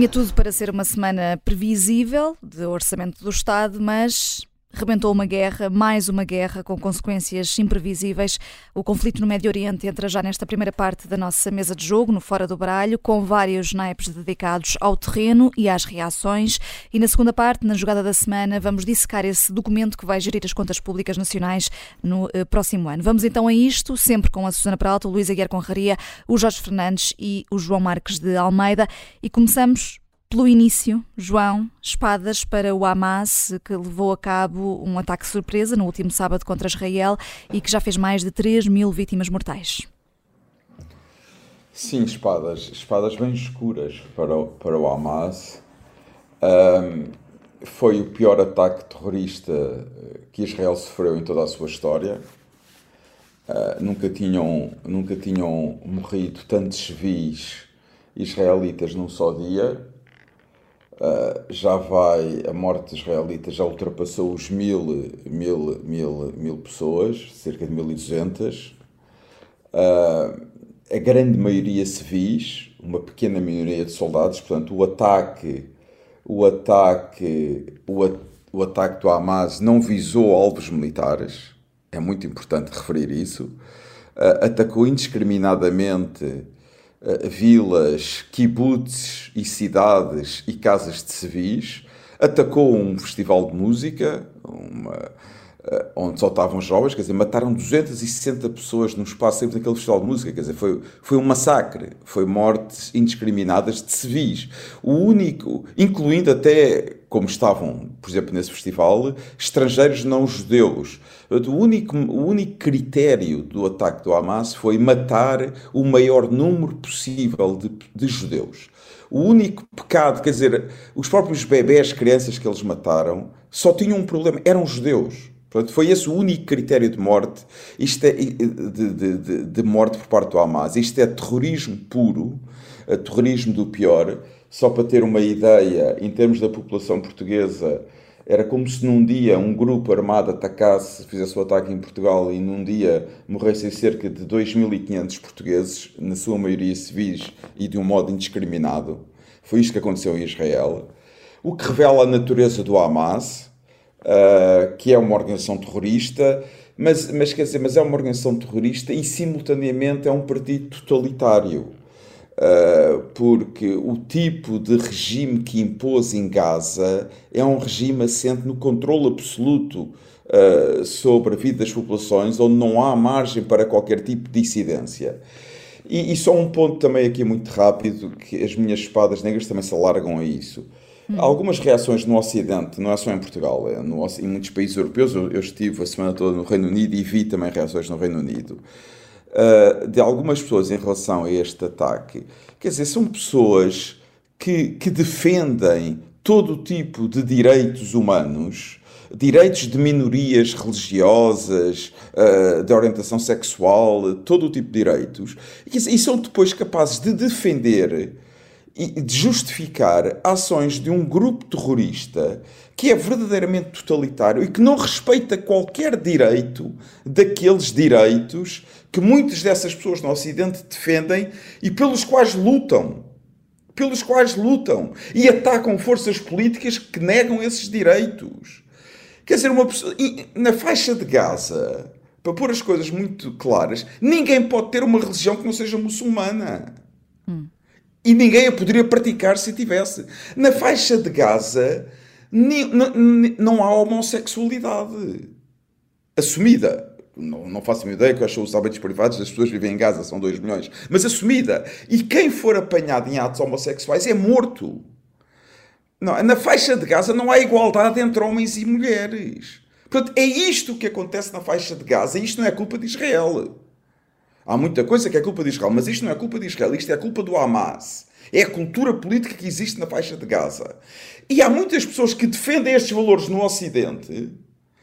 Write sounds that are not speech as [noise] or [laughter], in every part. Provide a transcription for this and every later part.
Tinha tudo para ser uma semana previsível de orçamento do Estado, mas Rebentou uma guerra, mais uma guerra com consequências imprevisíveis. O conflito no Médio Oriente entra já nesta primeira parte da nossa mesa de jogo, no Fora do Baralho, com vários naipes dedicados ao terreno e às reações. E na segunda parte, na jogada da semana, vamos dissecar esse documento que vai gerir as contas públicas nacionais no eh, próximo ano. Vamos então a isto, sempre com a Susana Peralta, o Luís Aguiar Conraria, o Jorge Fernandes e o João Marques de Almeida. E começamos pelo início, João, espadas para o Hamas, que levou a cabo um ataque surpresa no último sábado contra Israel e que já fez mais de 3 mil vítimas mortais. Sim, espadas. Espadas bem escuras para o, para o Hamas. Um, foi o pior ataque terrorista que Israel sofreu em toda a sua história. Uh, nunca, tinham, nunca tinham morrido tantos civis israelitas num só dia já vai, a morte israelita já ultrapassou os mil, mil, mil, mil pessoas, cerca de 1200. Uh, a grande maioria civis, uma pequena minoria de soldados, portanto, o ataque, o ataque, o, o ataque do Hamas não visou alvos militares, é muito importante referir isso, uh, atacou indiscriminadamente uh, vilas, kibbutz e cidades e casas de civis, atacou um festival de música, uma, uh, onde só estavam jovens, quer dizer, mataram 260 pessoas num espaço sempre naquele festival de música, quer dizer, foi, foi um massacre, foi mortes indiscriminadas de civis. O único, incluindo até como estavam, por exemplo, nesse festival, estrangeiros não judeus. O único, o único critério do ataque do Hamas foi matar o maior número possível de, de judeus. O único pecado, quer dizer, os próprios bebés, crianças que eles mataram, só tinham um problema, eram judeus. Portanto, foi esse o único critério de morte, isto é, de, de, de, morte por parte do Hamas. Isto é terrorismo puro, eh, terrorismo do pior. Só para ter uma ideia, em termos da população portuguesa, era como se num dia um grupo armado atacasse, fizesse o ataque em Portugal e num dia morressem cerca de 2.500 portugueses, na sua maioria civis e de um modo indiscriminado. Foi isto que aconteceu em Israel. O que revela a natureza do Hamas, uh, que é uma organização terrorista, mas, mas, quer dizer, mas é uma organização terrorista e simultaneamente é um partido totalitário. Uh, porque o tipo de regime que impôs em Gaza é um regime assente no controle absoluto uh, sobre a vida das populações, onde não há margem para qualquer tipo de dissidência. E, e, só um ponto também aqui muito rápido, que as minhas espadas negras também se alargam a isso. Hum. Algumas reações no Ocidente, não é só em Portugal, é no, em muitos países europeus, eu, eu estive a semana toda no Reino Unido e vi também reações no Reino Unido uh, de algumas pessoas em relação a este ataque, quer dizer, são pessoas que, que defendem todo tipo de direitos humanos, direitos de minorias religiosas, uh, de orientação sexual, todo o tipo de direitos, e, são depois capazes de defender de justificar ações de um grupo terrorista que é verdadeiramente totalitário e que não respeita qualquer direito daqueles direitos que muitas dessas pessoas no Ocidente defendem e pelos quais lutam. Pelos quais lutam e atacam forças políticas que negam esses direitos. Quer dizer, uma pessoa. na faixa de Gaza, para pôr as coisas muito claras, ninguém pode ter uma religião que não seja muçulmana. E ninguém a poderia praticar se tivesse. Na faixa de Gaza não há homossexualidade assumida. Não, não faço a ideia quais são os hábitos privados das pessoas que vivem em Gaza, são 2 milhões, mas assumida. E quem for apanhado em atos homossexuais é morto. Não, na faixa de Gaza não há igualdade entre homens e mulheres. Portanto, é isto que acontece na faixa de Gaza e isto não é culpa de Israel. Há muita coisa que é culpa de Israel, mas isto não é culpa de Israel, isto é culpa do Hamas. É a cultura política que existe na faixa de Gaza. E há muitas pessoas que defendem estes valores no Ocidente,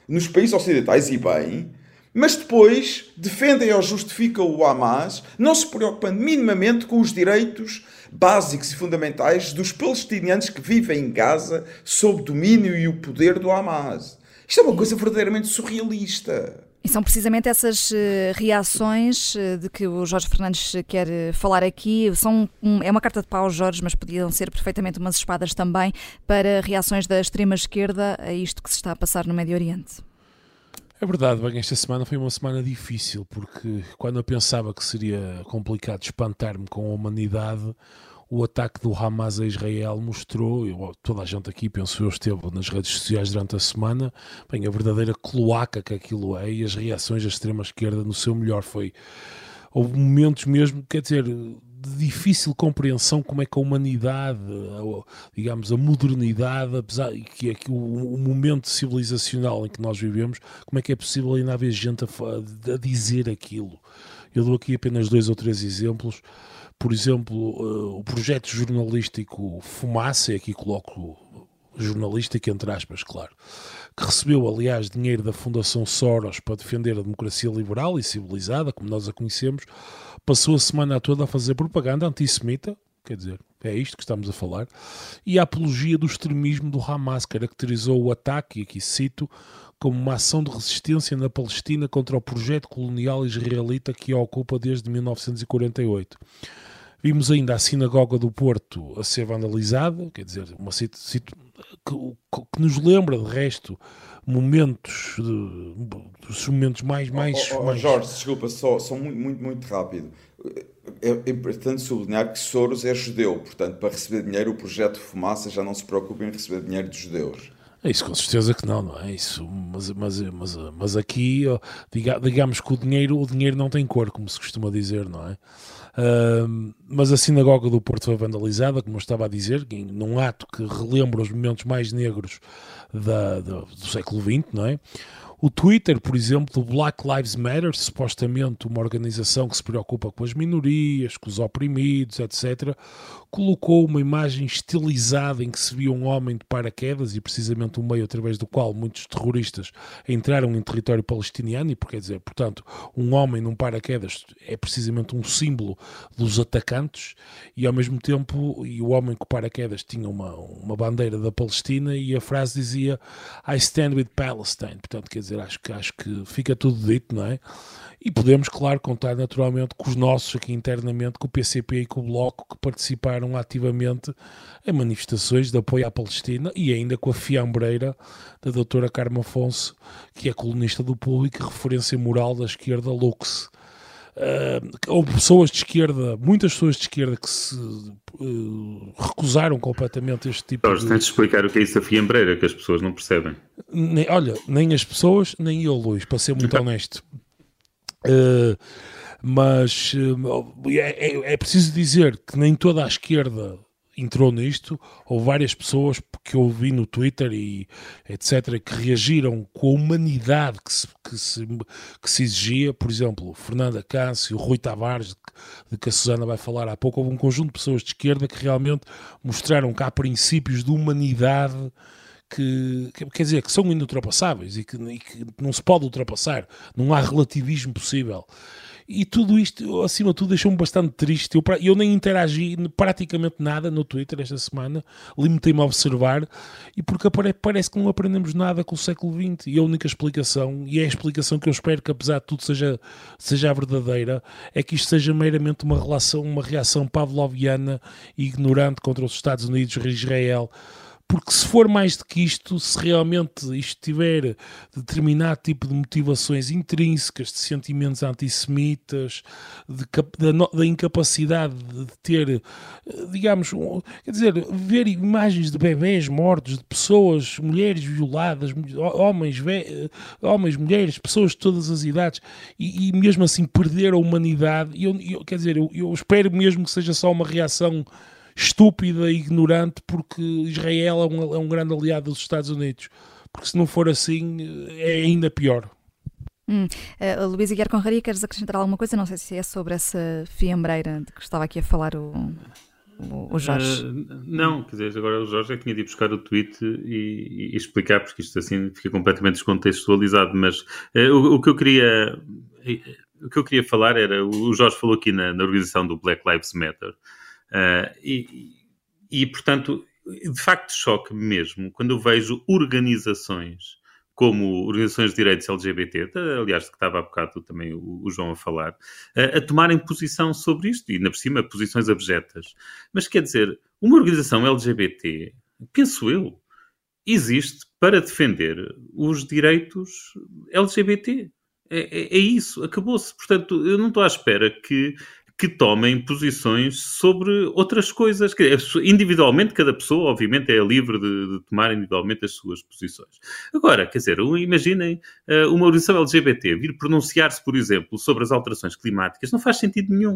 nos países ocidentais, e bem, mas depois defendem ou justificam o Hamas, não se preocupando minimamente com os direitos básicos e fundamentais dos palestinianos que vivem em Gaza sob domínio e o poder do Hamas. Isto é uma coisa verdadeiramente surrealista. E são precisamente essas eh, reações eh, de que o Jorge Fernandes quer eh, falar aqui. São, é uma carta de pau, Jorge, mas podiam ser perfeitamente umas espadas também para reações da extrema-esquerda a isto que se está a passar no Médio Oriente. É verdade, bem, esta semana foi uma semana difícil, porque quando eu pensava que seria complicado espantar-me com a humanidade, o ataque do Hamas a Israel mostrou, eu, toda a gente aqui, penso eu, esteve nas redes sociais durante a semana, bem, a verdadeira cloaca que aquilo é e as reações da extrema-esquerda no seu melhor foi. Houve momentos mesmo, quer dizer, de difícil compreensão como é que a humanidade, digamos, a modernidade, apesar que é que o, o, momento civilizacional em que nós vivemos, como é que é possível ainda haver gente a, a dizer aquilo? Eu dou aqui apenas dois ou três exemplos por exemplo, uh, o projeto jornalístico Fumaça, aqui coloco jornalístico entre aspas, claro, que recebeu, aliás, dinheiro da Fundação Soros para defender a democracia liberal e civilizada, como nós a conhecemos, passou a semana toda a fazer propaganda antissemita, quer dizer, é isto que estamos a falar, e a apologia do extremismo do Hamas caracterizou o ataque, e aqui cito, como uma ação de resistência na Palestina contra o projeto colonial israelita que a ocupa desde 1948. Vimos ainda a sinagoga do Porto a ser vandalizada, quer dizer, uma situação que, que, nos lembra, de resto, momentos, de, dos momentos mais. mais, oh, oh, mais... Jorge, desculpa, só, só muito, muito, muito rápido. É, é importante sublinhar que Soros é judeu, portanto, para receber dinheiro, o projeto Fumaça já não se preocupa em receber dinheiro dos judeus. É isso, com certeza que não, não é isso. Mas, mas, mas, mas aqui, digamos que o dinheiro, o dinheiro não tem cor, como se costuma dizer, não é? Mas a sinagoga do Porto foi vandalizada, como eu estava a dizer, num ato que relembra os momentos mais negros da, do século XX, não é? O Twitter, por exemplo, do Black Lives Matter, supostamente uma organização que se preocupa com as minorias, com os oprimidos, etc., colocou uma imagem estilizada em que se via um homem de paraquedas e precisamente um meio através do qual muitos terroristas entraram em território palestiniano e, por quer dizer, portanto, um homem num paraquedas é precisamente um símbolo dos atacantes e ao mesmo tempo e o homem com paraquedas tinha uma, uma bandeira da Palestina e a frase dizia I stand with Palestine, portanto, quer dizer, acho que, acho que fica tudo dito, não é? E podemos, claro, contar naturalmente com os nossos aqui internamente, com o PCP e com o Bloco, que participaram ativamente em manifestações de apoio à Palestina e ainda com a fiambreira da doutora Carmo Afonso, que é colunista do Público e referência moral da esquerda Lux. Uh, houve pessoas de esquerda, muitas pessoas de esquerda que se uh, recusaram completamente este tipo Jorge, de... tens de explicar o que é isso da fiambreira, que as pessoas não percebem. Nem, olha, nem as pessoas, nem eu, Luís, para ser muito [laughs] honesto. Uh, mas uh, é, é, é, preciso dizer que nem toda a esquerda entrou nisto. Houve várias pessoas que eu vi no Twitter e etc. que reagiram com a humanidade que se, que se, que se exigia. Por exemplo, Fernanda Câncio, Rui Tavares, de, de que a Susana vai falar há pouco. Houve um conjunto de pessoas de esquerda que realmente mostraram que há princípios de humanidade que, que, quer dizer, que são inultrapassáveis e que, e que não se pode ultrapassar, não há relativismo possível. E tudo isto, acima de tudo, deixou-me bastante triste. Eu, eu nem interagi praticamente nada no Twitter esta semana, limitei-me a observar, e porque parece que não aprendemos nada com o século XX. E a única explicação, e é a explicação que eu espero que, apesar de tudo, seja, seja a verdadeira, é que isto seja meramente uma relação, uma reação pavloviana e ignorante contra os Estados Unidos Israel porque se for mais do que isto, se realmente isto tiver determinado tipo de motivações intrínsecas, de sentimentos antissemitas, de, da, da, incapacidade de ter, digamos, quer dizer, ver imagens de bebés mortos, de pessoas, mulheres violadas, homens, homens mulheres, pessoas de todas as idades, e, e mesmo assim perder a humanidade, eu, eu quer dizer, eu, eu espero mesmo que seja só uma reação estúpida e ignorante porque Israel é um, é um grande aliado dos Estados Unidos. Porque se não for assim, é ainda pior. Hum. Uh, Luís Aguiar Conraria, queres acrescentar alguma coisa? Não sei se é sobre essa fiambreira de que estava aqui a falar o, o, o Jorge. Uh, não, quer dizer, agora o Jorge é que tinha de ir buscar o tweet e, e, explicar, porque isto assim fica completamente descontextualizado. Mas uh, o, o, que eu queria. O que eu queria falar era, o Jorge falou aqui na, na organização do Black Lives Matter, Uh, e, e, portanto, de facto choque mesmo quando eu vejo organizações como organizações de direitos LGBT, aliás, que estava há bocado também o, João a falar, a, a, tomarem posição sobre isto, e ainda por cima posições abjetas. Mas quer dizer, uma organização LGBT, penso eu, existe para defender os direitos LGBT. É, é, é isso, acabou-se. Portanto, eu não estou à espera que que tomem posições sobre outras coisas. Individualmente, cada pessoa, obviamente, é livre de, de tomar individualmente as suas posições. Agora, quer dizer, imaginem uh, uma organização LGBT vir pronunciar-se, por exemplo, sobre as alterações climáticas, não faz sentido nenhum.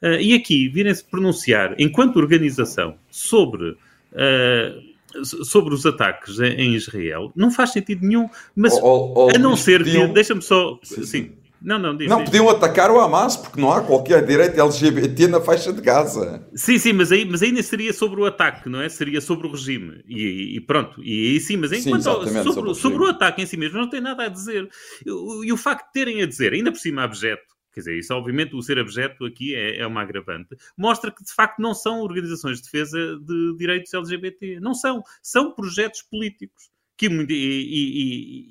Uh, e aqui, virem-se pronunciar, enquanto organização, sobre. Uh, sobre os ataques em Israel não faz sentido nenhum, mas a não ser que, deixa-me só, sim, sim, não, não, diz, Não diz. podiam atacar o Hamas, porque não há qualquer direito LGBT na faixa de Gaza. Sim, sim, mas, aí, mas ainda seria sobre o ataque, não é? Seria sobre o regime. E, e pronto, e aí sim, mas enquanto sim, sobre, sobre, o sobre, o ataque em si mesmo, não tem nada a dizer. E, e o facto de terem a dizer, ainda por cima abjeto, quer dizer, isso obviamente o ser abjeto aqui é, é uma agravante, mostra que de facto não são organizações de defesa de direitos LGBT. Não são. São projetos políticos que, e,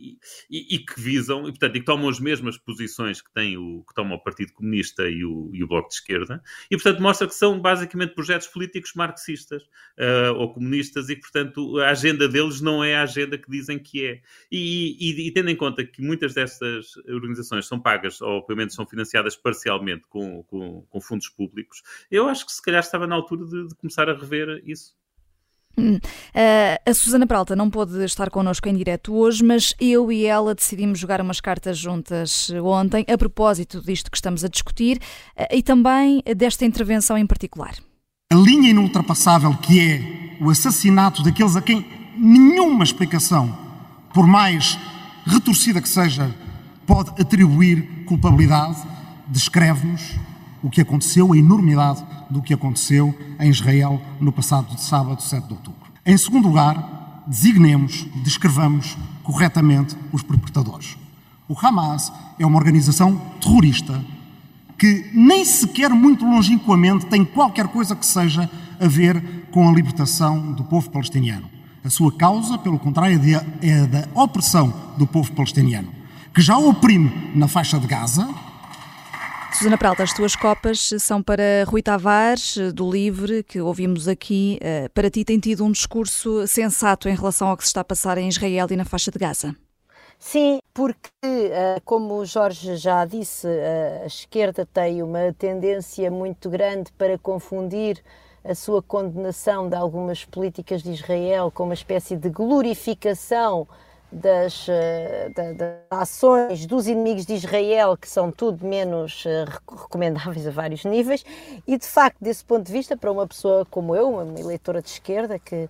e, e, e, que visam, e, portanto, e que tomam as mesmas posições que, tem o, que toma o Partido Comunista e o, e o Bloco de Esquerda, e, portanto, mostra que são basicamente projetos políticos marxistas uh, ou comunistas e que, portanto, a agenda deles não é a agenda que dizem que é. E, tendo em conta que muitas destas organizações são pagas ou, pelo menos, são financiadas parcialmente com, com, com fundos públicos, eu acho que se calhar estava na altura de, de começar a rever isso. Uh, a Susana Peralta não pôde estar connosco em direto hoje, mas eu e ela decidimos jogar umas cartas juntas ontem, a propósito disto que estamos a discutir uh, e também desta intervenção em particular. A linha inultrapassável que é o assassinato daqueles a quem nenhuma explicação, por mais retorcida que seja, pode atribuir culpabilidade, descreve-nos o que aconteceu, a enormidade do que aconteceu em Israel no passado sábado, 7 de outubro. Em segundo lugar, designemos, descrevamos corretamente os perpetradores. O Hamas é uma organização terrorista que nem sequer muito longínquamente tem qualquer coisa que seja a ver com a libertação do povo palestiniano. A sua causa, pelo contrário, é da opressão do povo palestiniano, que já oprime na faixa de Gaza, Susana Peralta, as tuas copas são para Rui Tavares, do Livre, que ouvimos aqui. Eh, para ti tem tido um discurso sensato em relação ao que se está a passar em Israel e na faixa de Gaza? Sim, porque, eh, como o Jorge já disse, eh, a esquerda tem uma tendência muito grande para confundir a sua condenação de algumas políticas de Israel com uma espécie de glorificação das, eh, da, das, ações dos inimigos de Israel, que são tudo menos eh, recomendáveis a vários níveis, e de facto, desse ponto de vista, para uma pessoa como eu, uma eleitora de esquerda, que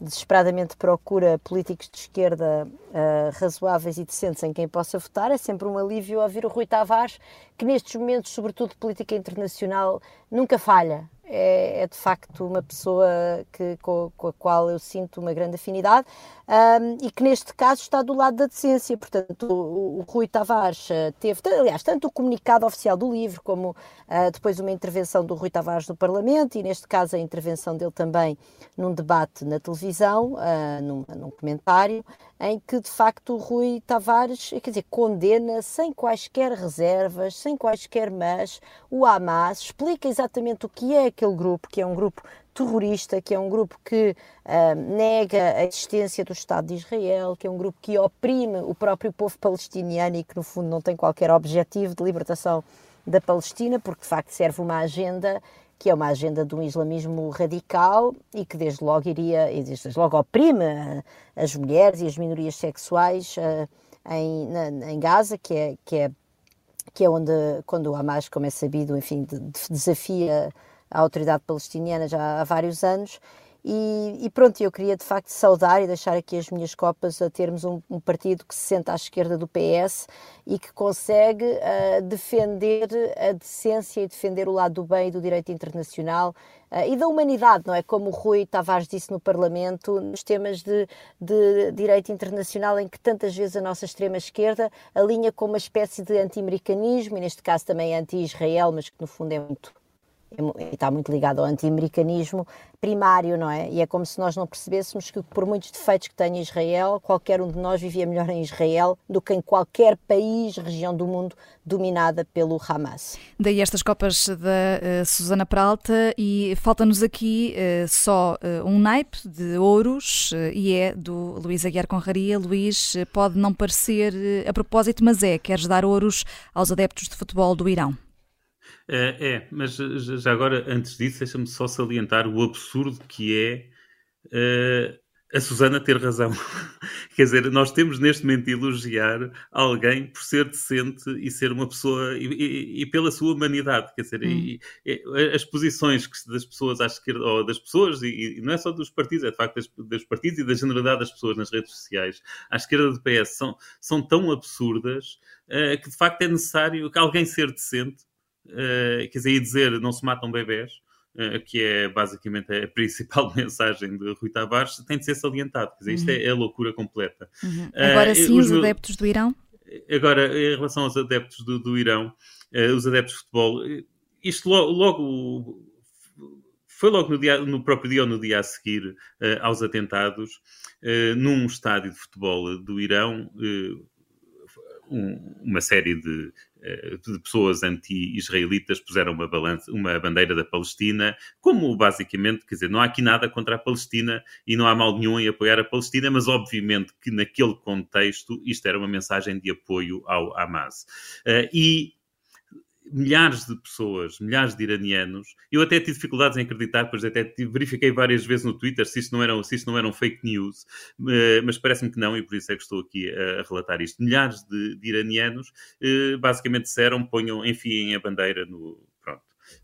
desesperadamente procura políticos de esquerda uh, razoáveis e decentes em quem possa votar, é sempre um alívio ouvir o Rui Tavares, que nestes momentos, sobretudo de política internacional, nunca falha é, é, de facto uma pessoa que, com, com, a qual eu sinto uma grande afinidade um, e que neste caso está do lado da decência. Portanto, o, o Rui Tavares uh, teve, aliás, tanto o comunicado oficial do livro como uh, depois uma intervenção do Rui Tavares no Parlamento e neste caso a intervenção dele também num debate na televisão, uh, num, num comentário, em que de facto o Rui Tavares, quer dizer, condena sem quaisquer reservas, sem quaisquer mas, o Hamas, explica exatamente o que é grupo, que é um grupo terrorista, que é um grupo que uh, nega a existência do Estado de Israel, que é um grupo que oprime o próprio povo palestiniano e que no fundo não tem qualquer objetivo de libertação da Palestina, porque de facto serve uma agenda que é uma agenda de um islamismo radical e que desde logo iria, desde logo oprime as mulheres e as minorias sexuais uh, em, na, em Gaza, que é, que é que é onde, quando o Hamas, como é sabido, enfim, desafia a autoridade palestiniana já há vários anos, e, e, pronto, eu queria de facto saudar e deixar aqui as minhas copas a termos um, um partido que se senta à esquerda do PS e que consegue uh, defender a decência e defender o lado do bem e do direito internacional uh, e da humanidade, não é? Como o Rui Tavares disse no Parlamento, nos temas de, de direito internacional em que tantas vezes a nossa extrema-esquerda alinha com uma espécie de anti-americanismo e neste caso também anti-Israel, mas que no fundo é muito é está muito ligado ao anti-americanismo primário, não é? E é como se nós não percebêssemos que, por muitos defeitos que tenha Israel, qualquer um de nós vivia melhor em Israel do que em qualquer país, região do mundo dominada pelo Hamas. Daí estas copas da uh, Susana Peralta e falta-nos aqui uh, só uh, um naipe de ouros e é do Luís Aguiar Conraria. Luís, pode não parecer a propósito, mas é, queres dar ouros aos adeptos de futebol do Irão. É, é, mas já agora, antes disso, deixa-me só salientar o absurdo que é uh, a Susana ter razão. [laughs] Quer dizer, nós temos neste momento de elogiar alguém por ser decente e ser uma pessoa e, e, e pela sua humanidade. Quer dizer, hum. e, as posições das pessoas à esquerda, ou das pessoas, e, não é só dos partidos, é de facto das, dos partidos e da generalidade das pessoas nas redes sociais, à esquerda do PS, são, são tão absurdas uh, que de facto é necessário que alguém ser decente quer dizer, dizer não se matam bebés, uh, que é basicamente a [laughs] principal mensagem de Rui Tavares, tem de ser salientado. Quer dizer, isto é, é a loucura completa. Uhum. Agora sim, os, os adeptos do Irão? Agora, em relação aos adeptos do, do Irão, os adeptos de futebol, isto logo, logo foi logo no, dia, no, próprio dia ou no dia a seguir uh, aos atentados, uh, num estádio de futebol do Irão, uh, um, uma série de eh, de pessoas anti-israelitas puseram uma, uma bandeira da Palestina, como basicamente, quer dizer, não há aqui nada contra a Palestina e não há mal nenhum em apoiar a Palestina, mas obviamente que naquele contexto isto era uma mensagem de apoio ao Hamas. Uh, e milhares de pessoas, milhares de iranianos. Eu até tive dificuldades em acreditar, pois até verifiquei várias vezes no Twitter se isto não eram, se isto não eram fake news, eh, mas parece-me que não, e por isso é que estou aqui a, relatar isto. Milhares de, de iranianos eh, basicamente disseram: ponham, enfiem a bandeira no.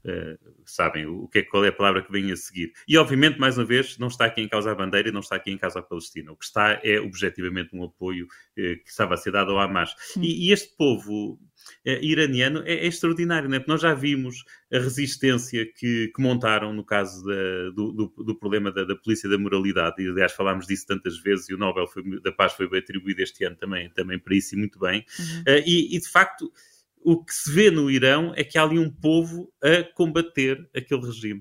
Uh, sabem o que é, qual é a palavra que vem a seguir. E, obviamente, mais uma vez, não está aqui em causa a bandeira e não está aqui em causa a Palestina. O que está é, objetivamente, um apoio uh, que estava a ser dado ao Hamas. E, e, este povo uh, iraniano é, é, extraordinário, não é? Porque nós já vimos a resistência que, que montaram no caso da, do, do, do, problema da, da, polícia da moralidade, e aliás falámos disso tantas vezes, e o Nobel foi, da Paz foi atribuído este ano também, também para isso, e muito bem. Uhum. Uh, e, e, de facto, o que se vê no Irão é que há ali um povo a combater aquele regime.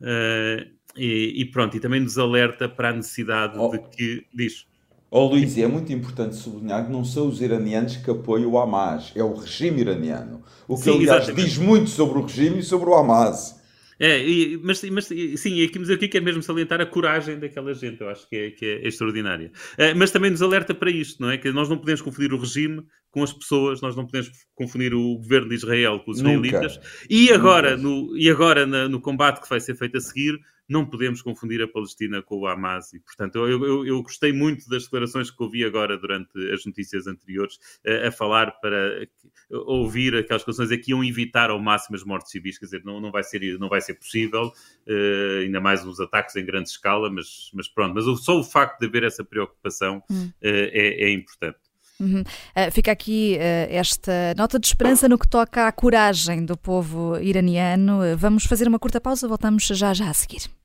Uh, e, e, pronto, e também nos alerta para a necessidade oh. de que. Diz. Oh Luís, é muito importante sublinhar que não são os iranianos que apoiam o Hamas, é o regime iraniano. O que, Sim, aliás, exatamente. diz muito sobre o regime e sobre o Hamas. É, e, mas, mas sim, aqui, mas aqui quero mesmo salientar a coragem daquela gente, eu acho que é, que é extraordinária. É, mas também nos alerta para isto, não é? Que nós não podemos confundir o regime com as pessoas, nós não podemos confundir o governo de Israel com os israelitas. E agora, no, e agora na, no combate que vai ser feito a seguir, não podemos confundir a Palestina com o Hamas. E, portanto, eu, eu, eu gostei muito das declarações que ouvi agora durante as notícias anteriores, a, a falar para ouvir aquelas questões é que iam evitar ao máximo as mortes civis, quer dizer, não, não, vai, ser, não vai ser possível, uh, ainda mais os ataques em grande escala, mas, mas pronto. Mas só o facto de haver essa preocupação uh, é, é importante. Uhum. Uh, fica aqui uh, esta nota de esperança no que toca à coragem do povo iraniano. Uh, vamos fazer uma curta pausa, voltamos já já a seguir.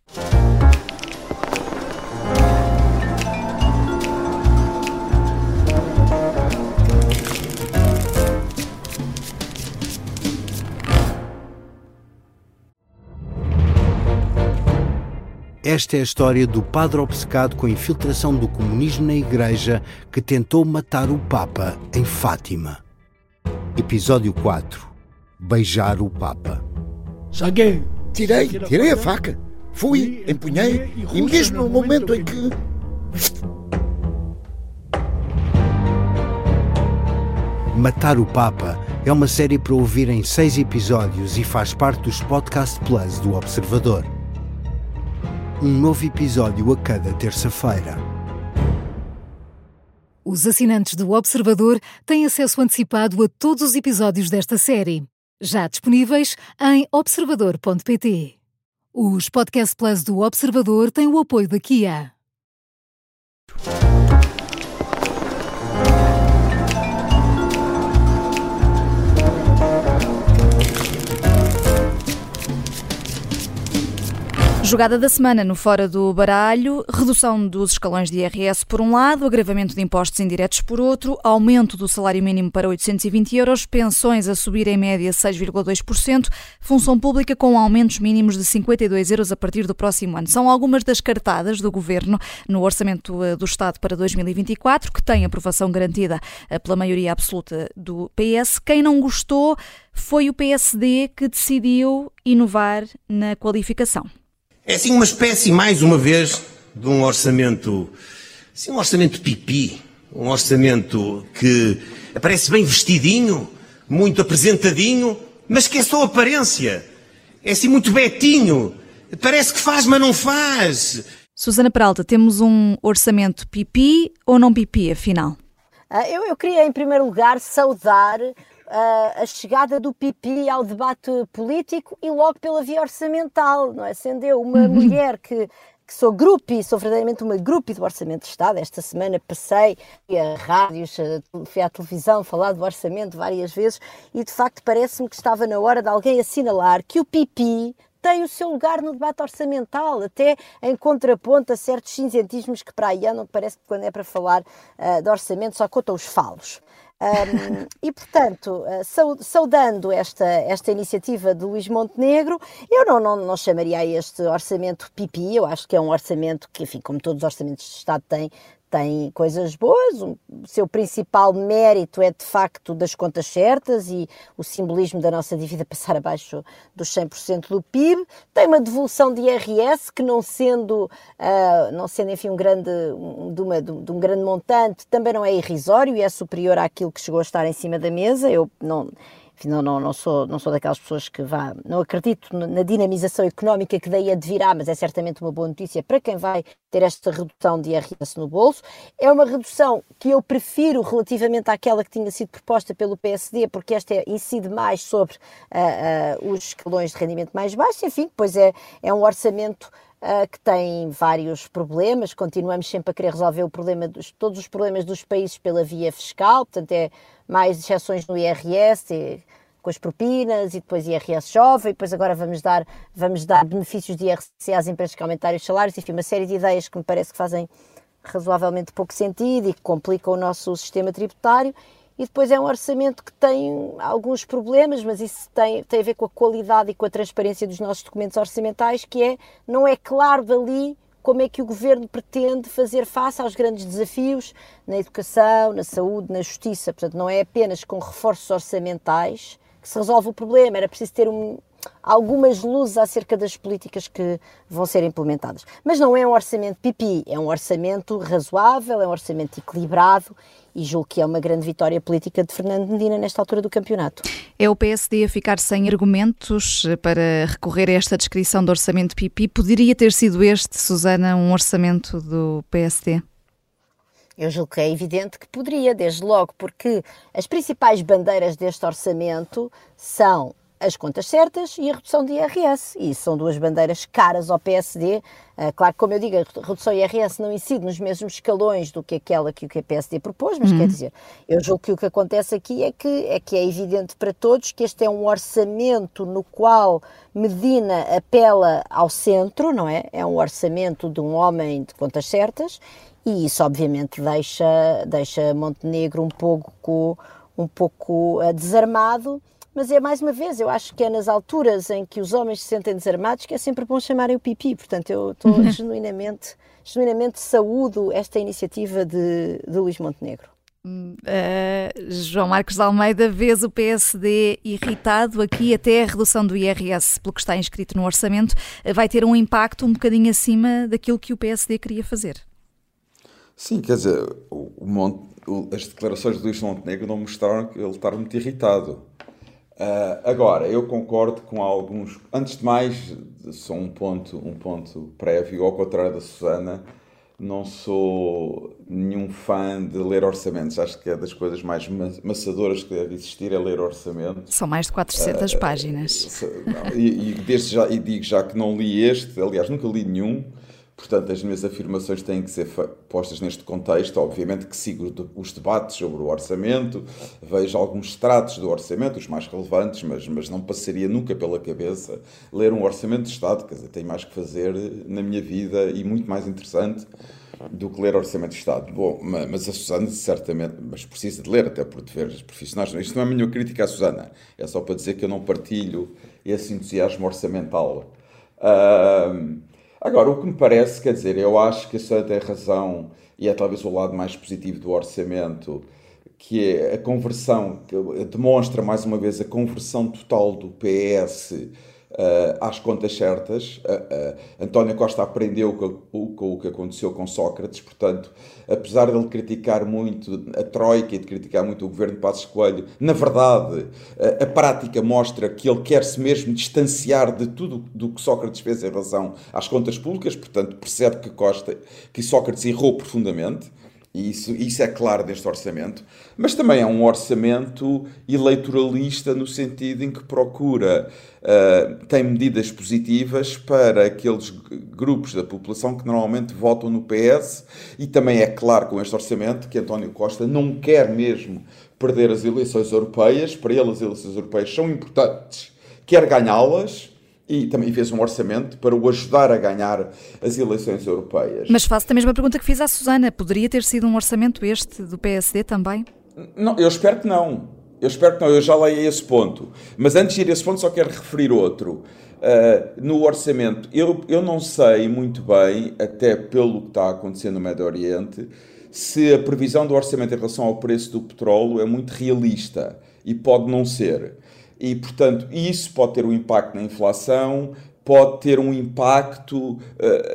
Esta é a história do padre obcecado com a infiltração do comunismo na Igreja que tentou matar o Papa em Fátima. Episódio 4 Beijar o Papa. Saguei! Tirei, tirei a faca. Fui, empunhei e mesmo no momento em que. Matar o Papa é uma série para ouvir em seis episódios e faz parte dos Podcast Plus do Observador um novo episódio a cada terça-feira. Os assinantes do Observador têm acesso antecipado a todos os episódios desta série, já disponíveis em observador.pt. Os Podcast Plus do Observador têm o apoio da Kia. Jogada da semana no Fora do Baralho, redução dos escalões de IRS por um lado, agravamento de impostos indiretos por outro, aumento do salário mínimo para 820 euros, pensões a subir em média 6,2%, função pública com aumentos mínimos de 52 euros a partir do próximo ano. São algumas das cartadas do Governo no Orçamento eh, do Estado para 2024, que tem aprovação garantida eh, pela maioria absoluta do PS. Quem não gostou foi o PSD que decidiu inovar na qualificação. É assim uma espécie, mais uma vez, de um orçamento, assim, um orçamento pipi, um orçamento que aparece bem vestidinho, muito apresentadinho, mas que é só aparência. É assim muito betinho. Parece que faz, mas não faz. Susana Peralta, temos um orçamento pipi ou não pipi, afinal? Ah, eu, eu queria, em primeiro lugar, saudar uh, a chegada do pipi ao debate político e logo pela via orçamental, não é? Sendo eu uma uhum. mulher que que sou grupo sou verdadeiramente uma grupo do Orçamento de Estado. Esta semana passei a rádios, fui à televisão falar do orçamento várias vezes e de facto parece-me que estava na hora de alguém assinalar que o pipi tem o seu lugar no debate orçamental, até em contraponto a certos cinzentismos que para aí andam, parece que quando é para falar uh, de orçamento só contam os falos. Um, e, portanto, uh, saudando esta, esta iniciativa de Luís Montenegro, eu não, não, não chamaria a este orçamento pipi, eu acho que é um orçamento que, enfim, como todos os orçamentos de Estado têm, tem coisas boas, o seu principal mérito é de facto das contas certas e o simbolismo da nossa dívida [laughs] passar abaixo dos 100% do PIB, tem uma devolução de IRS que não sendo, uh, não sendo enfim um grande, de, uma, de, um grande montante, também não é irrisório e é superior àquilo que chegou a estar em cima da mesa, eu não não, não, não, sou, não sou daquelas pessoas que vá, não acredito na dinamização económica que daí advirá, mas é certamente uma boa notícia para quem vai ter esta redução de IRS no bolso. É uma redução que eu prefiro relativamente àquela que tinha sido proposta pelo PSD, porque esta é, incide mais sobre uh, uh, os escalões de rendimento mais baixos, enfim, pois é, é um orçamento Uh, que tem vários problemas, continuamos sempre a querer resolver o problema dos, todos os problemas dos países pela via fiscal, portanto é mais exceções no IRS, e, com as propinas e depois IRS jovem, e depois agora vamos dar, vamos dar benefícios de IRC às empresas que aumentarem os salários, enfim, uma série de ideias que me parece que fazem razoavelmente pouco sentido e que complicam o nosso sistema tributário. E depois é um orçamento que tem alguns problemas, mas isso tem, tem a ver com a qualidade e com a transparência dos nossos documentos orçamentais, que é, não é claro dali como é que o governo pretende fazer face aos grandes desafios na educação, na saúde, na justiça. Portanto, não é apenas com reforços orçamentais que se resolve o problema, era preciso ter um, algumas luzes acerca das políticas que vão ser implementadas. Mas não é um orçamento pipi, é um orçamento razoável, é um orçamento equilibrado e julgo que é uma grande vitória política de Fernando Medina nesta altura do campeonato. É o PSD a ficar sem argumentos para recorrer a esta descrição do orçamento pipi? Poderia ter sido este, Susana, um orçamento do PSD? Eu julgo que é evidente que poderia, desde logo, porque as principais bandeiras deste orçamento são as contas certas e a redução de IRS. E são duas bandeiras caras ao PSD. Ah, claro que, como eu digo, a redução de IRS não incide nos mesmos escalões do que aquela que o PSD propôs, mas uhum. quer dizer, eu julgo que o que acontece aqui é que, é que é evidente para todos que este é um orçamento no qual Medina apela ao centro, não é? É um orçamento de um homem de contas certas e isso obviamente deixa, deixa Montenegro um pouco, um pouco uh, desarmado mas é mais uma vez, eu acho que é nas alturas em que os homens se sentem desarmados que é sempre bom chamarem o pipi. Portanto, eu estou uhum. genuinamente, genuinamente saúdo esta iniciativa de, de Luís Montenegro. Uh, João Marcos de Almeida, vês o PSD irritado aqui, até a redução do IRS, pelo que está inscrito no orçamento, vai ter um impacto um bocadinho acima daquilo que o PSD queria fazer. Sim, quer dizer, o, o, as declarações de Luís Montenegro não mostraram que ele está muito irritado. Uh, agora, eu concordo com alguns. Antes de mais, só um ponto, um ponto prévio, ao contrário da Susana, não sou nenhum fã de ler orçamentos. Acho que é das coisas mais maçadoras que deve existir é ler orçamentos. São mais de 400 uh, ah, páginas. Não, e, e, desde já, e digo já que não li este, aliás, nunca li nenhum, Portanto, as minhas afirmações têm que ser postas neste contexto. Obviamente que sigo os debates sobre o orçamento, vejo alguns extratos do orçamento, os mais relevantes, mas, mas não passaria nunca pela cabeça ler um orçamento de Estado. Quer dizer, tenho mais que fazer na minha vida e muito mais interessante do que ler Orçamento de Estado. Bom, mas a Susana certamente, mas precisa de ler até por deveres profissionais. Isto não é a minha crítica à Susana, é só para dizer que eu não partilho esse entusiasmo orçamental. Uh, agora, o que me parece, quer dizer, eu acho que Susana tem razão, e é talvez o lado mais positivo do orçamento, que é a conversão, que demonstra mais uma vez a conversão total do PS uh, às contas certas. Uh, António Costa aprendeu com, com o que aconteceu com Sócrates, portanto, apesar de ele criticar muito a Troika e de criticar muito o governo de Passos Coelho, na verdade, a prática mostra que ele quer-se mesmo distanciar de tudo do que Sócrates fez em relação às contas públicas, portanto, percebe que Costa, que Sócrates errou profundamente. E isso, isso é claro deste orçamento, mas também é um orçamento eleitoralista no sentido em que procura, uh, tem medidas positivas para aqueles grupos da população que normalmente votam no PS, e também é claro com este orçamento que António Costa não quer mesmo perder as eleições europeias, para ele as eleições europeias são importantes, quer ganhá-las, e também fez um orçamento para o ajudar a ganhar as eleições europeias. Mas faço a mesma pergunta que fiz à Susana: poderia ter sido um orçamento este do PSD também? Não, eu espero que não. Eu espero que não, eu já leio a esse ponto. Mas antes de ir a esse ponto, só quero referir outro. Uh, no orçamento, eu, eu não sei muito bem, até pelo que está acontecendo no Médio Oriente, se a previsão do orçamento em relação ao preço do petróleo é muito realista e pode não ser. E, portanto, isso pode ter um impacto na inflação, pode ter um impacto uh,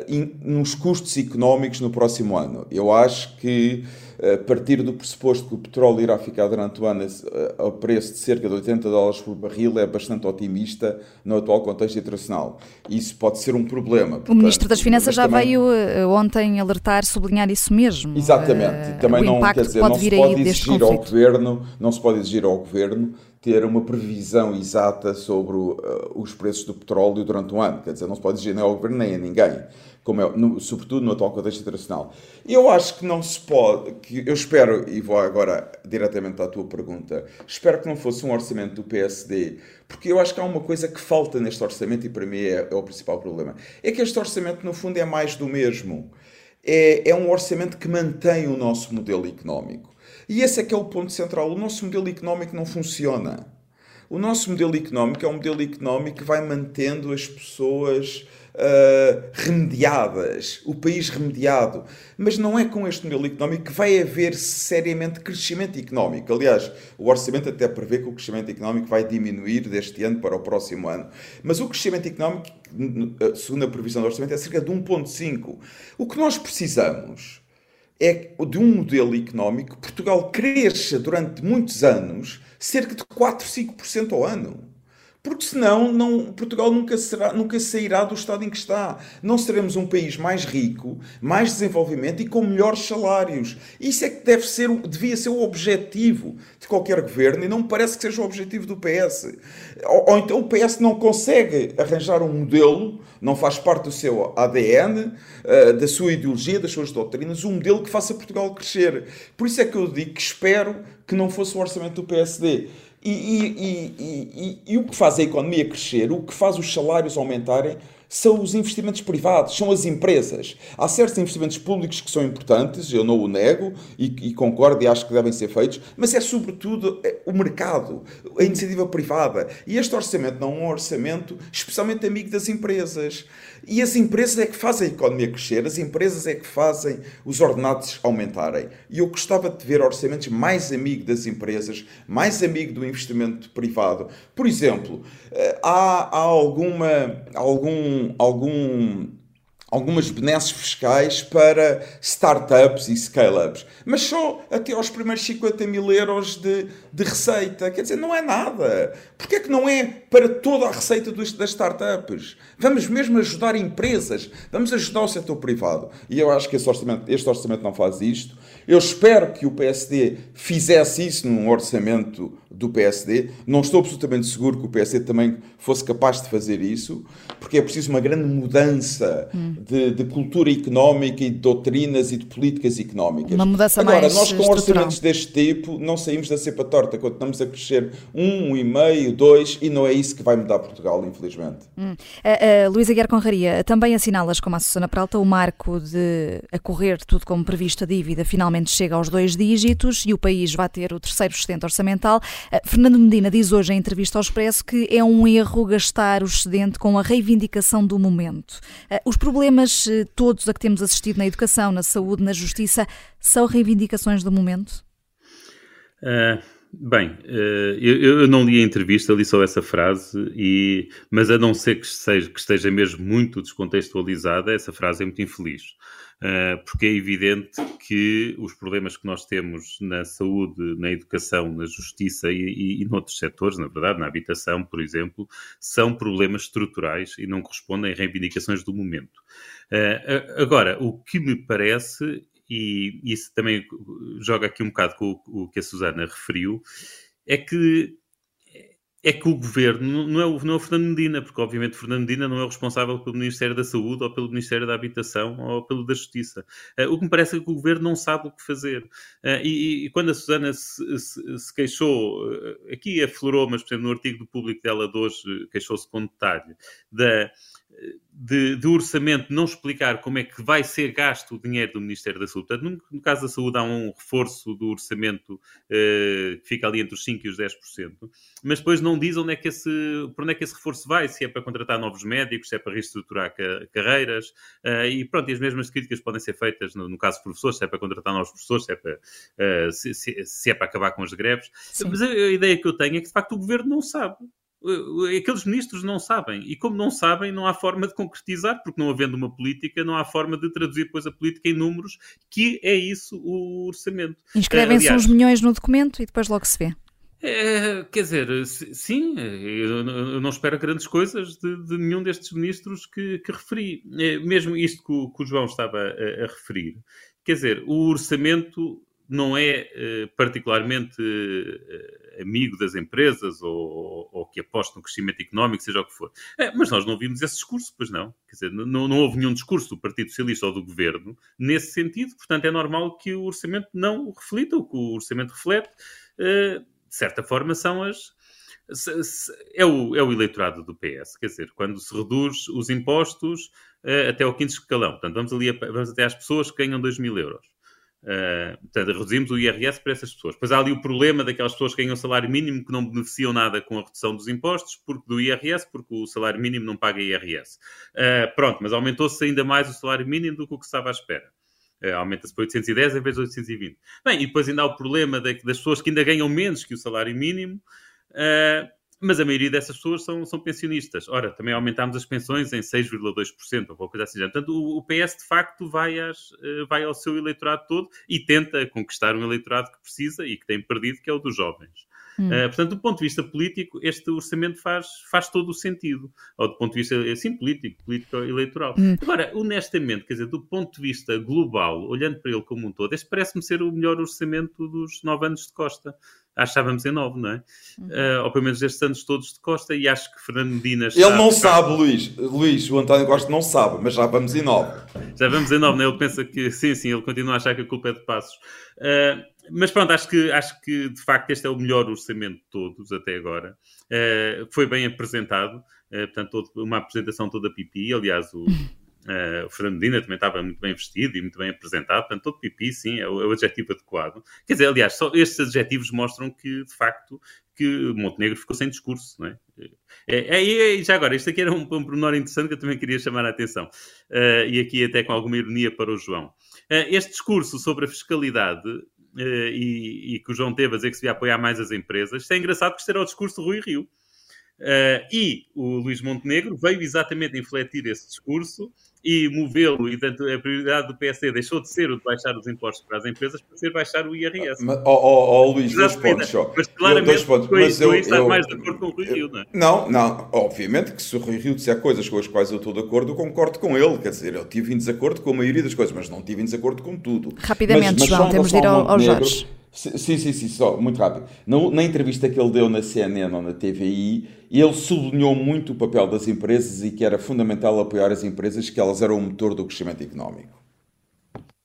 in, nos custos económicos no próximo ano. Eu acho que a partir do pressuposto que o petróleo irá ficar durante o ano ao preço de cerca de 80 dólares por barril é bastante otimista no atual contexto internacional. Isso pode ser um problema. Portanto, o Ministro das Finanças já também... veio eh, ontem alertar, sublinhar isso mesmo. Exatamente. Uh, também não, quer dizer, não se pode exigir ao governo, não se pode exigir ao governo ter uma previsão exata sobre uh, os preços do petróleo durante um ano. Quer dizer, não se pode exigir nem ao governo nem a ninguém, como é, no, sobretudo no atual contexto internacional. Eu acho que não se pode, que eu espero, e vou agora diretamente à tua pergunta, espero que não fosse um orçamento do PSD, porque eu acho que há uma coisa que falta neste orçamento e para mim é, é o principal problema. É que este orçamento, no fundo, é mais do mesmo. É, é um orçamento que mantém o nosso modelo económico. E esse é que é o ponto central. O nosso modelo económico não funciona. O nosso modelo económico é um modelo económico que vai mantendo as pessoas uh, remediadas, o país remediado. Mas não é com este modelo económico que vai haver seriamente crescimento económico. Aliás, o orçamento até prevê que o crescimento económico vai diminuir deste ano para o próximo ano. Mas o crescimento económico, segundo a previsão do orçamento, é cerca de 1,5. O que nós precisamos é de um modelo económico Portugal cresça durante muitos anos cerca de 4, 5% ao ano. Porque senão não, Portugal nunca, será, nunca sairá do estado em que está. Não seremos um país mais rico, mais desenvolvimento e com melhores salários. Isso é que deve ser, devia ser o objetivo de qualquer governo e não me parece que seja o objetivo do PS. Ou, ou então o PS não consegue arranjar um modelo, não faz parte do seu ADN, uh, da sua ideologia, das suas doutrinas, um modelo que faça Portugal crescer. Por isso é que eu digo que espero que não fosse o orçamento do PSD e, e, e, e, o que faz a economia crescer, o que faz os salários aumentarem, são os investimentos privados, são as empresas. Há certos investimentos públicos que são importantes, eu não o nego e, concordo e acho que devem ser feitos, mas é sobretudo é, o mercado, a iniciativa privada. E este orçamento não é um orçamento especialmente amigo das empresas. E as empresas é que fazem a economia crescer, as empresas é que fazem os ordenados aumentarem. E eu gostava de ver orçamentos mais amigo das empresas, mais amigo do investimento privado. Por exemplo, eh, há, há alguma, algum, algum algumas benesses fiscais para startups e scale-ups, mas só até aos primeiros 50 mil euros de, de receita. Quer dizer, não é nada. Porquê é que não é para toda a receita dos, das startups? Vamos mesmo ajudar empresas, vamos ajudar o setor privado. E eu acho que este orçamento, este orçamento não faz isto. Eu espero que o PSD fizesse isso num orçamento do PSD. Não estou absolutamente seguro que o PSD também fosse capaz de fazer isso, porque é preciso uma grande mudança hum. de, de, cultura económica e de doutrinas e de políticas económicas. Uma mudança Agora, mais nós com orçamentos deste tipo não saímos da cepa torta, continuamos a crescer um, um e meio, dois, e não é isso que vai mudar Portugal, infelizmente. Hum. Uh, uh, Luísa Guerra Conraria, também assinalas, como a Susana Peralta, o marco de a correr tudo como previsto a dívida finalmente chega aos dois dígitos e o país vai ter o terceiro excedente orçamental. Uh, Fernando Medina diz hoje em entrevista ao Expresso que é um erro gastar o excedente com a reivindicação do momento. Uh, os problemas uh, todos a que temos assistido na educação, na saúde, na justiça, são reivindicações do momento? Bem, eu, não li a entrevista, li só essa frase, e, mas a não ser que, seja, que esteja mesmo muito descontextualizada, essa frase é muito infeliz. Eh, porque é evidente que os problemas que nós temos na saúde, na educação, na justiça e, e, e noutros setores, na verdade, na habitação, por exemplo, são problemas estruturais e não correspondem a reivindicações do momento. Uh, agora, o que me parece, e isso também joga aqui um bocado com o, o que a Susana referiu, é que é que o governo não é o, não é o Fernando Medina, porque obviamente Fernando Medina não é o responsável pelo Ministério da Saúde ou pelo Ministério da Habitação ou pelo da Justiça. Uh, o que me parece é que o governo não sabe o que fazer. Uh, e, e, quando a Susana se, se, se queixou, uh, aqui aflorou, mas por exemplo, no artigo do público dela de hoje, queixou-se com detalhe, da de, de, orçamento não explicar como é que vai ser gasto o dinheiro do Ministério da Saúde. Portanto, no, no caso da saúde, há um reforço do orçamento eh, que fica ali entre os 5% e os 10%, mas depois não diz onde é que esse, para onde é que esse reforço vai, se é para contratar novos médicos, se é para reestruturar ca, carreiras, eh, e pronto, e as mesmas críticas podem ser feitas, no, no caso de professores, se é para contratar novos professores, se é para, eh, se, se, se, é para acabar com as greves. Sim. Mas a, a ideia que eu tenho é que, de facto, o governo não sabe aqueles ministros não sabem. E como não sabem, não há forma de concretizar, porque não havendo uma política, não há forma de traduzir depois a política em números, que é isso o orçamento. Inscrevem-se uns milhões no documento e depois logo se vê. É, quer dizer, sim, eu não espero grandes coisas de, de nenhum destes ministros que, que referi. É, mesmo isto que o, que o João estava a, a, referir. Quer dizer, o orçamento não é eh, particularmente eh, amigo das empresas ou, ou, que aposta no crescimento económico, seja o que for. É, mas nós não vimos esse discurso, pois não. Quer dizer, não, não houve nenhum discurso do Partido Socialista ou do Governo nesse sentido. Portanto, é normal que o orçamento não o reflita. O que o orçamento reflete, eh, de certa forma, são as, é o, é o eleitorado do PS, quer dizer, quando se reduz os impostos uh, até ao quinto escalão. Portanto, vamos ali vamos até às pessoas que ganham 2 mil euros. Uh, portanto, reduzimos o IRS para essas pessoas. Depois há ali o problema daquelas pessoas que ganham salário mínimo que não beneficiam nada com a redução dos impostos porque, do IRS, porque o salário mínimo não paga IRS. Uh, ah, pronto, mas aumentou-se ainda mais o salário mínimo do que o que estava à espera. Uh, Aumenta-se para 810 em vez de 820. Bem, e depois ainda há o problema de, das pessoas que ainda ganham menos que o salário mínimo. Uh, mas a maioria dessas pessoas são, são pensionistas. Ora, também aumentámos as pensões em 6,2%, ou qualquer coisa assim. Portanto, o, o, PS, de facto, vai, às, eh, vai ao seu eleitorado todo e tenta conquistar um eleitorado que precisa e que tem perdido, que é o dos jovens. Hum. Uh, portanto, do ponto de vista político, este orçamento faz, faz todo o sentido. Ou do ponto de vista, assim, político, político-eleitoral. Hum. Agora, honestamente, quer dizer, do ponto de vista global, olhando para ele como um todo, este parece-me ser o melhor orçamento dos nove anos de Costa achávamos em nove, não é? Uhum. Uh, ou pelo menos estes anos todos de Costa, e acho que Fernando Medina. Ele não sabe, Luís. Luís, o António Costa não sabe, mas já vamos em nove. Já vamos em nove, não é? Ele pensa que sim, sim, ele continua a achar que a culpa é de passos. Uh, mas pronto, acho que, acho que de facto este é o melhor orçamento de todos até agora. Uh, foi bem apresentado, portanto, todo, uma apresentação toda pipi. Aliás, o. Uh, [laughs] o Fernando Medina também estava muito bem vestido e muito bem apresentado, portanto, todo pipi, sim, é o, é o, adjetivo adequado. Quer dizer, aliás, só estes adjetivos mostram que, de facto, que Montenegro ficou sem discurso, não é? É, é, é, já agora, isto aqui era um, um pormenor interessante que eu também queria chamar a atenção, uh, e aqui até com alguma ironia para o João. Uh, este discurso sobre a fiscalidade e, e, que o João teve a dizer que se devia apoiar mais as empresas, isto é engraçado porque este era o discurso do Rui Rio. Uh, e o Luís Montenegro veio exatamente infletir esse discurso e movê-lo, e portanto, a prioridade do PSD deixou de ser o de baixar os impostos para as empresas para ser baixar o IRS. Mas, oh, oh, oh Luís, dois pontos só. Mas claramente dois pontos. Mas eu, eu, mais de acordo com o Rui Rio, não é? Não, não, obviamente que se o Rui Rio disser coisas com as quais eu estou de acordo, eu concordo com ele, quer dizer, eu tive em desacordo com a maioria das coisas, mas não tive em desacordo com tudo. Rapidamente, mas, mas João, temos de ir ao, ao Jorge. Sim, sim, sim, só, muito rápido. Na, na, entrevista que ele deu na CNN ou na TVI, ele sublinhou muito o papel das empresas e que era fundamental apoiar as empresas, que elas eram o motor do crescimento económico.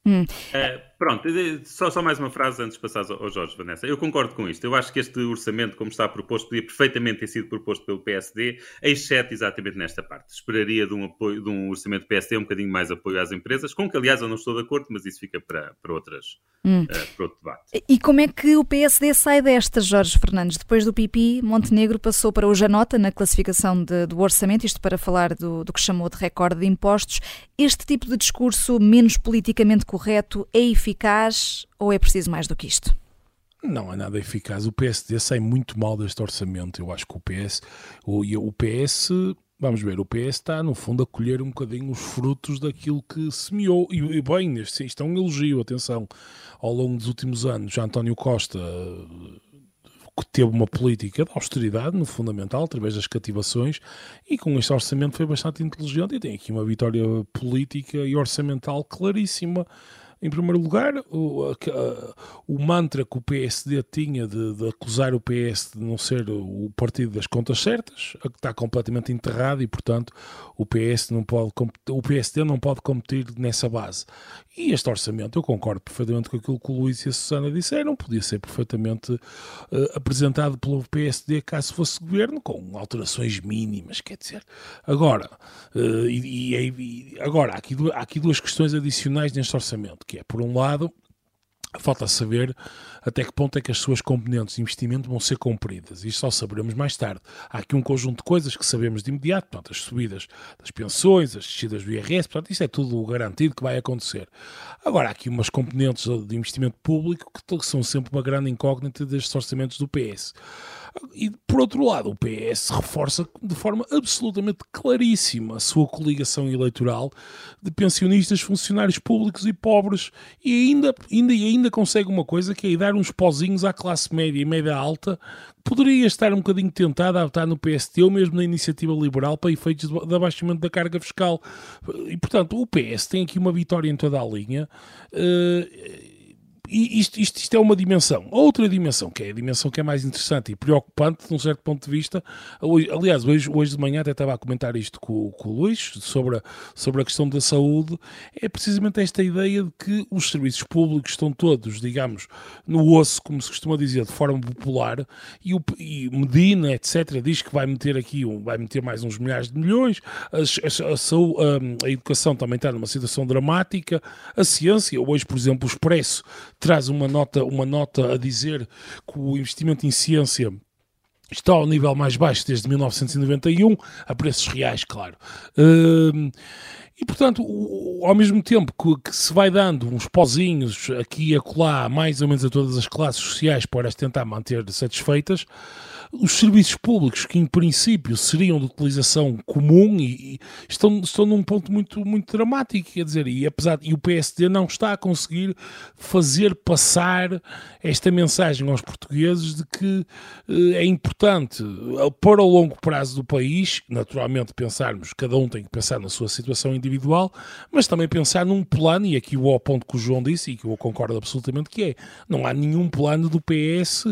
Hum. Uh, pronto, só, só, mais uma frase antes de passar ao Jorge Vanessa. Eu concordo com isto. Eu acho que este orçamento, como está proposto, podia perfeitamente ter sido proposto pelo PSD, exceto exatamente nesta parte. Esperaria de um, apoio, de um orçamento PSD um bocadinho mais apoio às empresas, com que, aliás, eu não estou de acordo, mas isso fica para, para, outras, hum. uh, para outro debate. E como é que o PSD sai desta, Jorge Fernandes? Depois do Pipi, Montenegro passou para o Janota na classificação de, do orçamento, isto para falar do, do que chamou de recorde de impostos. Este tipo de discurso menos politicamente correto é eficaz ou é preciso mais do que isto? Não é nada eficaz. O PSD sai muito mal deste orçamento. Eu acho que o PS, o, o PS, vamos ver, o PS está no fundo a colher um bocadinho os frutos daquilo que semeou. E, e bem, isto é um elogio, atenção. Ao longo dos últimos anos, António Costa que teve uma política de austeridade no fundamental, através das cativações, e com este orçamento foi bastante inteligente e tem aqui uma vitória política e orçamental claríssima. Em primeiro lugar, o, a, o mantra que o PSD tinha de, de, acusar o PS de não ser o partido das contas certas, está completamente enterrado e, portanto, o, PS não pode, o PSD não pode competir nessa base. E este orçamento, eu concordo perfeitamente com aquilo que o Luís e a Susana disseram, podia ser perfeitamente uh, apresentado pelo PSD caso fosse governo, com alterações mínimas, quer dizer. Agora, uh, e, e, agora há, aqui, há aqui duas questões adicionais neste orçamento, que é, por um lado, falta saber até que ponto é que as suas componentes de investimento vão ser cumpridas. Isto só saberemos mais tarde. Há aqui um conjunto de coisas que sabemos de imediato, portanto, as subidas das pensões, as descidas do IRS, portanto, isso é tudo garantido que vai acontecer. Agora, há aqui umas componentes de investimento público que são sempre uma grande incógnita destes orçamentos do PS. E, por outro lado, o PS reforça de forma absolutamente claríssima a sua coligação eleitoral de pensionistas, funcionários públicos e pobres e ainda, ainda, e ainda consegue uma coisa que é dar uns pozinhos à classe média e média alta poderia estar um bocadinho tentada a votar no PST ou mesmo na iniciativa liberal para efeitos de abaixamento da carga fiscal. E, portanto, o PS tem aqui uma vitória em toda a linha. Uh, e isto, isto, isto, é uma dimensão. Outra dimensão, que é a dimensão que é mais interessante e preocupante, de um certo ponto de vista. Aliás, hoje, hoje de manhã até estava a comentar isto com, com o Luís, sobre a, sobre a questão da saúde. É precisamente esta ideia de que os serviços públicos estão todos, digamos, no osso, como se costuma dizer, de forma popular, e, o, e Medina, etc., diz que vai meter aqui, um, vai meter mais uns milhares de milhões. A, a, a, a, a educação também está numa situação dramática. A ciência, hoje, por exemplo, o Expresso traz uma nota, uma nota a dizer que o investimento em ciência está ao nível mais baixo desde 1991, a preços reais, claro. Uh, e, portanto, ao mesmo tempo que, que, se vai dando uns pozinhos aqui e acolá, mais ou menos a todas as classes sociais, para as tentar manter satisfeitas, os serviços públicos, que em princípio seriam de utilização comum, e, e estão, estão num ponto muito, muito dramático, quer dizer, e apesar e o PSD não está a conseguir fazer passar esta mensagem aos portugueses de que eh, é importante eh, para o longo prazo do país, naturalmente pensarmos, cada um tem que pensar na sua situação individual, mas também pensar num plano, e aqui o ponto que o João disse, e que eu concordo absolutamente que é, não há nenhum plano do PS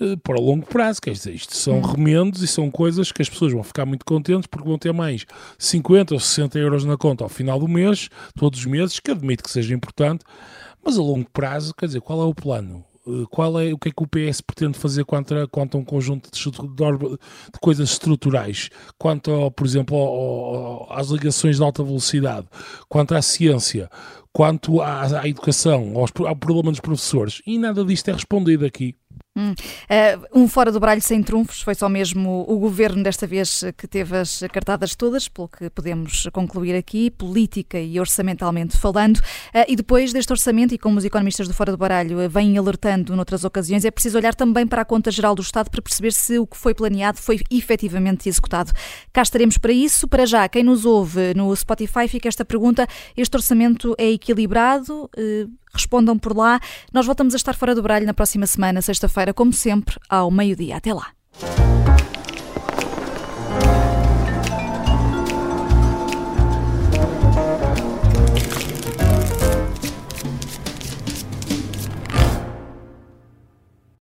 eh, para o longo prazo, quer dizer, isto são hum. remendos e são coisas que as pessoas vão ficar muito contentes porque vão ter mais 50 ou 60 euros na conta ao final do mês, todos os meses, que admito que seja importante, mas a longo prazo, quer dizer, qual é o plano? Eh, qual é o que é que o PS pretende fazer quanto a, quanto a um conjunto de, de, coisas estruturais, quanto, ao, por exemplo, ao, ao, às ligações de alta velocidade, quanto à ciência, quanto à, à educação, aos, ao problema dos professores, e nada disto é respondido aqui. Hum. Uh, um fora do baralho sem trunfos, foi só mesmo o governo desta vez que teve as cartadas todas, pelo que podemos concluir aqui, política e orçamentalmente falando. Uh, e depois deste orçamento, e como os economistas do fora do baralho vêm alertando noutras ocasiões, é preciso olhar também para a conta geral do Estado para perceber se o que foi planeado foi efetivamente executado. Cá estaremos para isso. Para já, quem nos ouve no Spotify, fica esta pergunta: este orçamento é equilibrado? Uh, respondam por lá. Nós voltamos a estar fora do baralho na próxima semana, sexta-feira, como sempre, ao meio-dia. Até lá.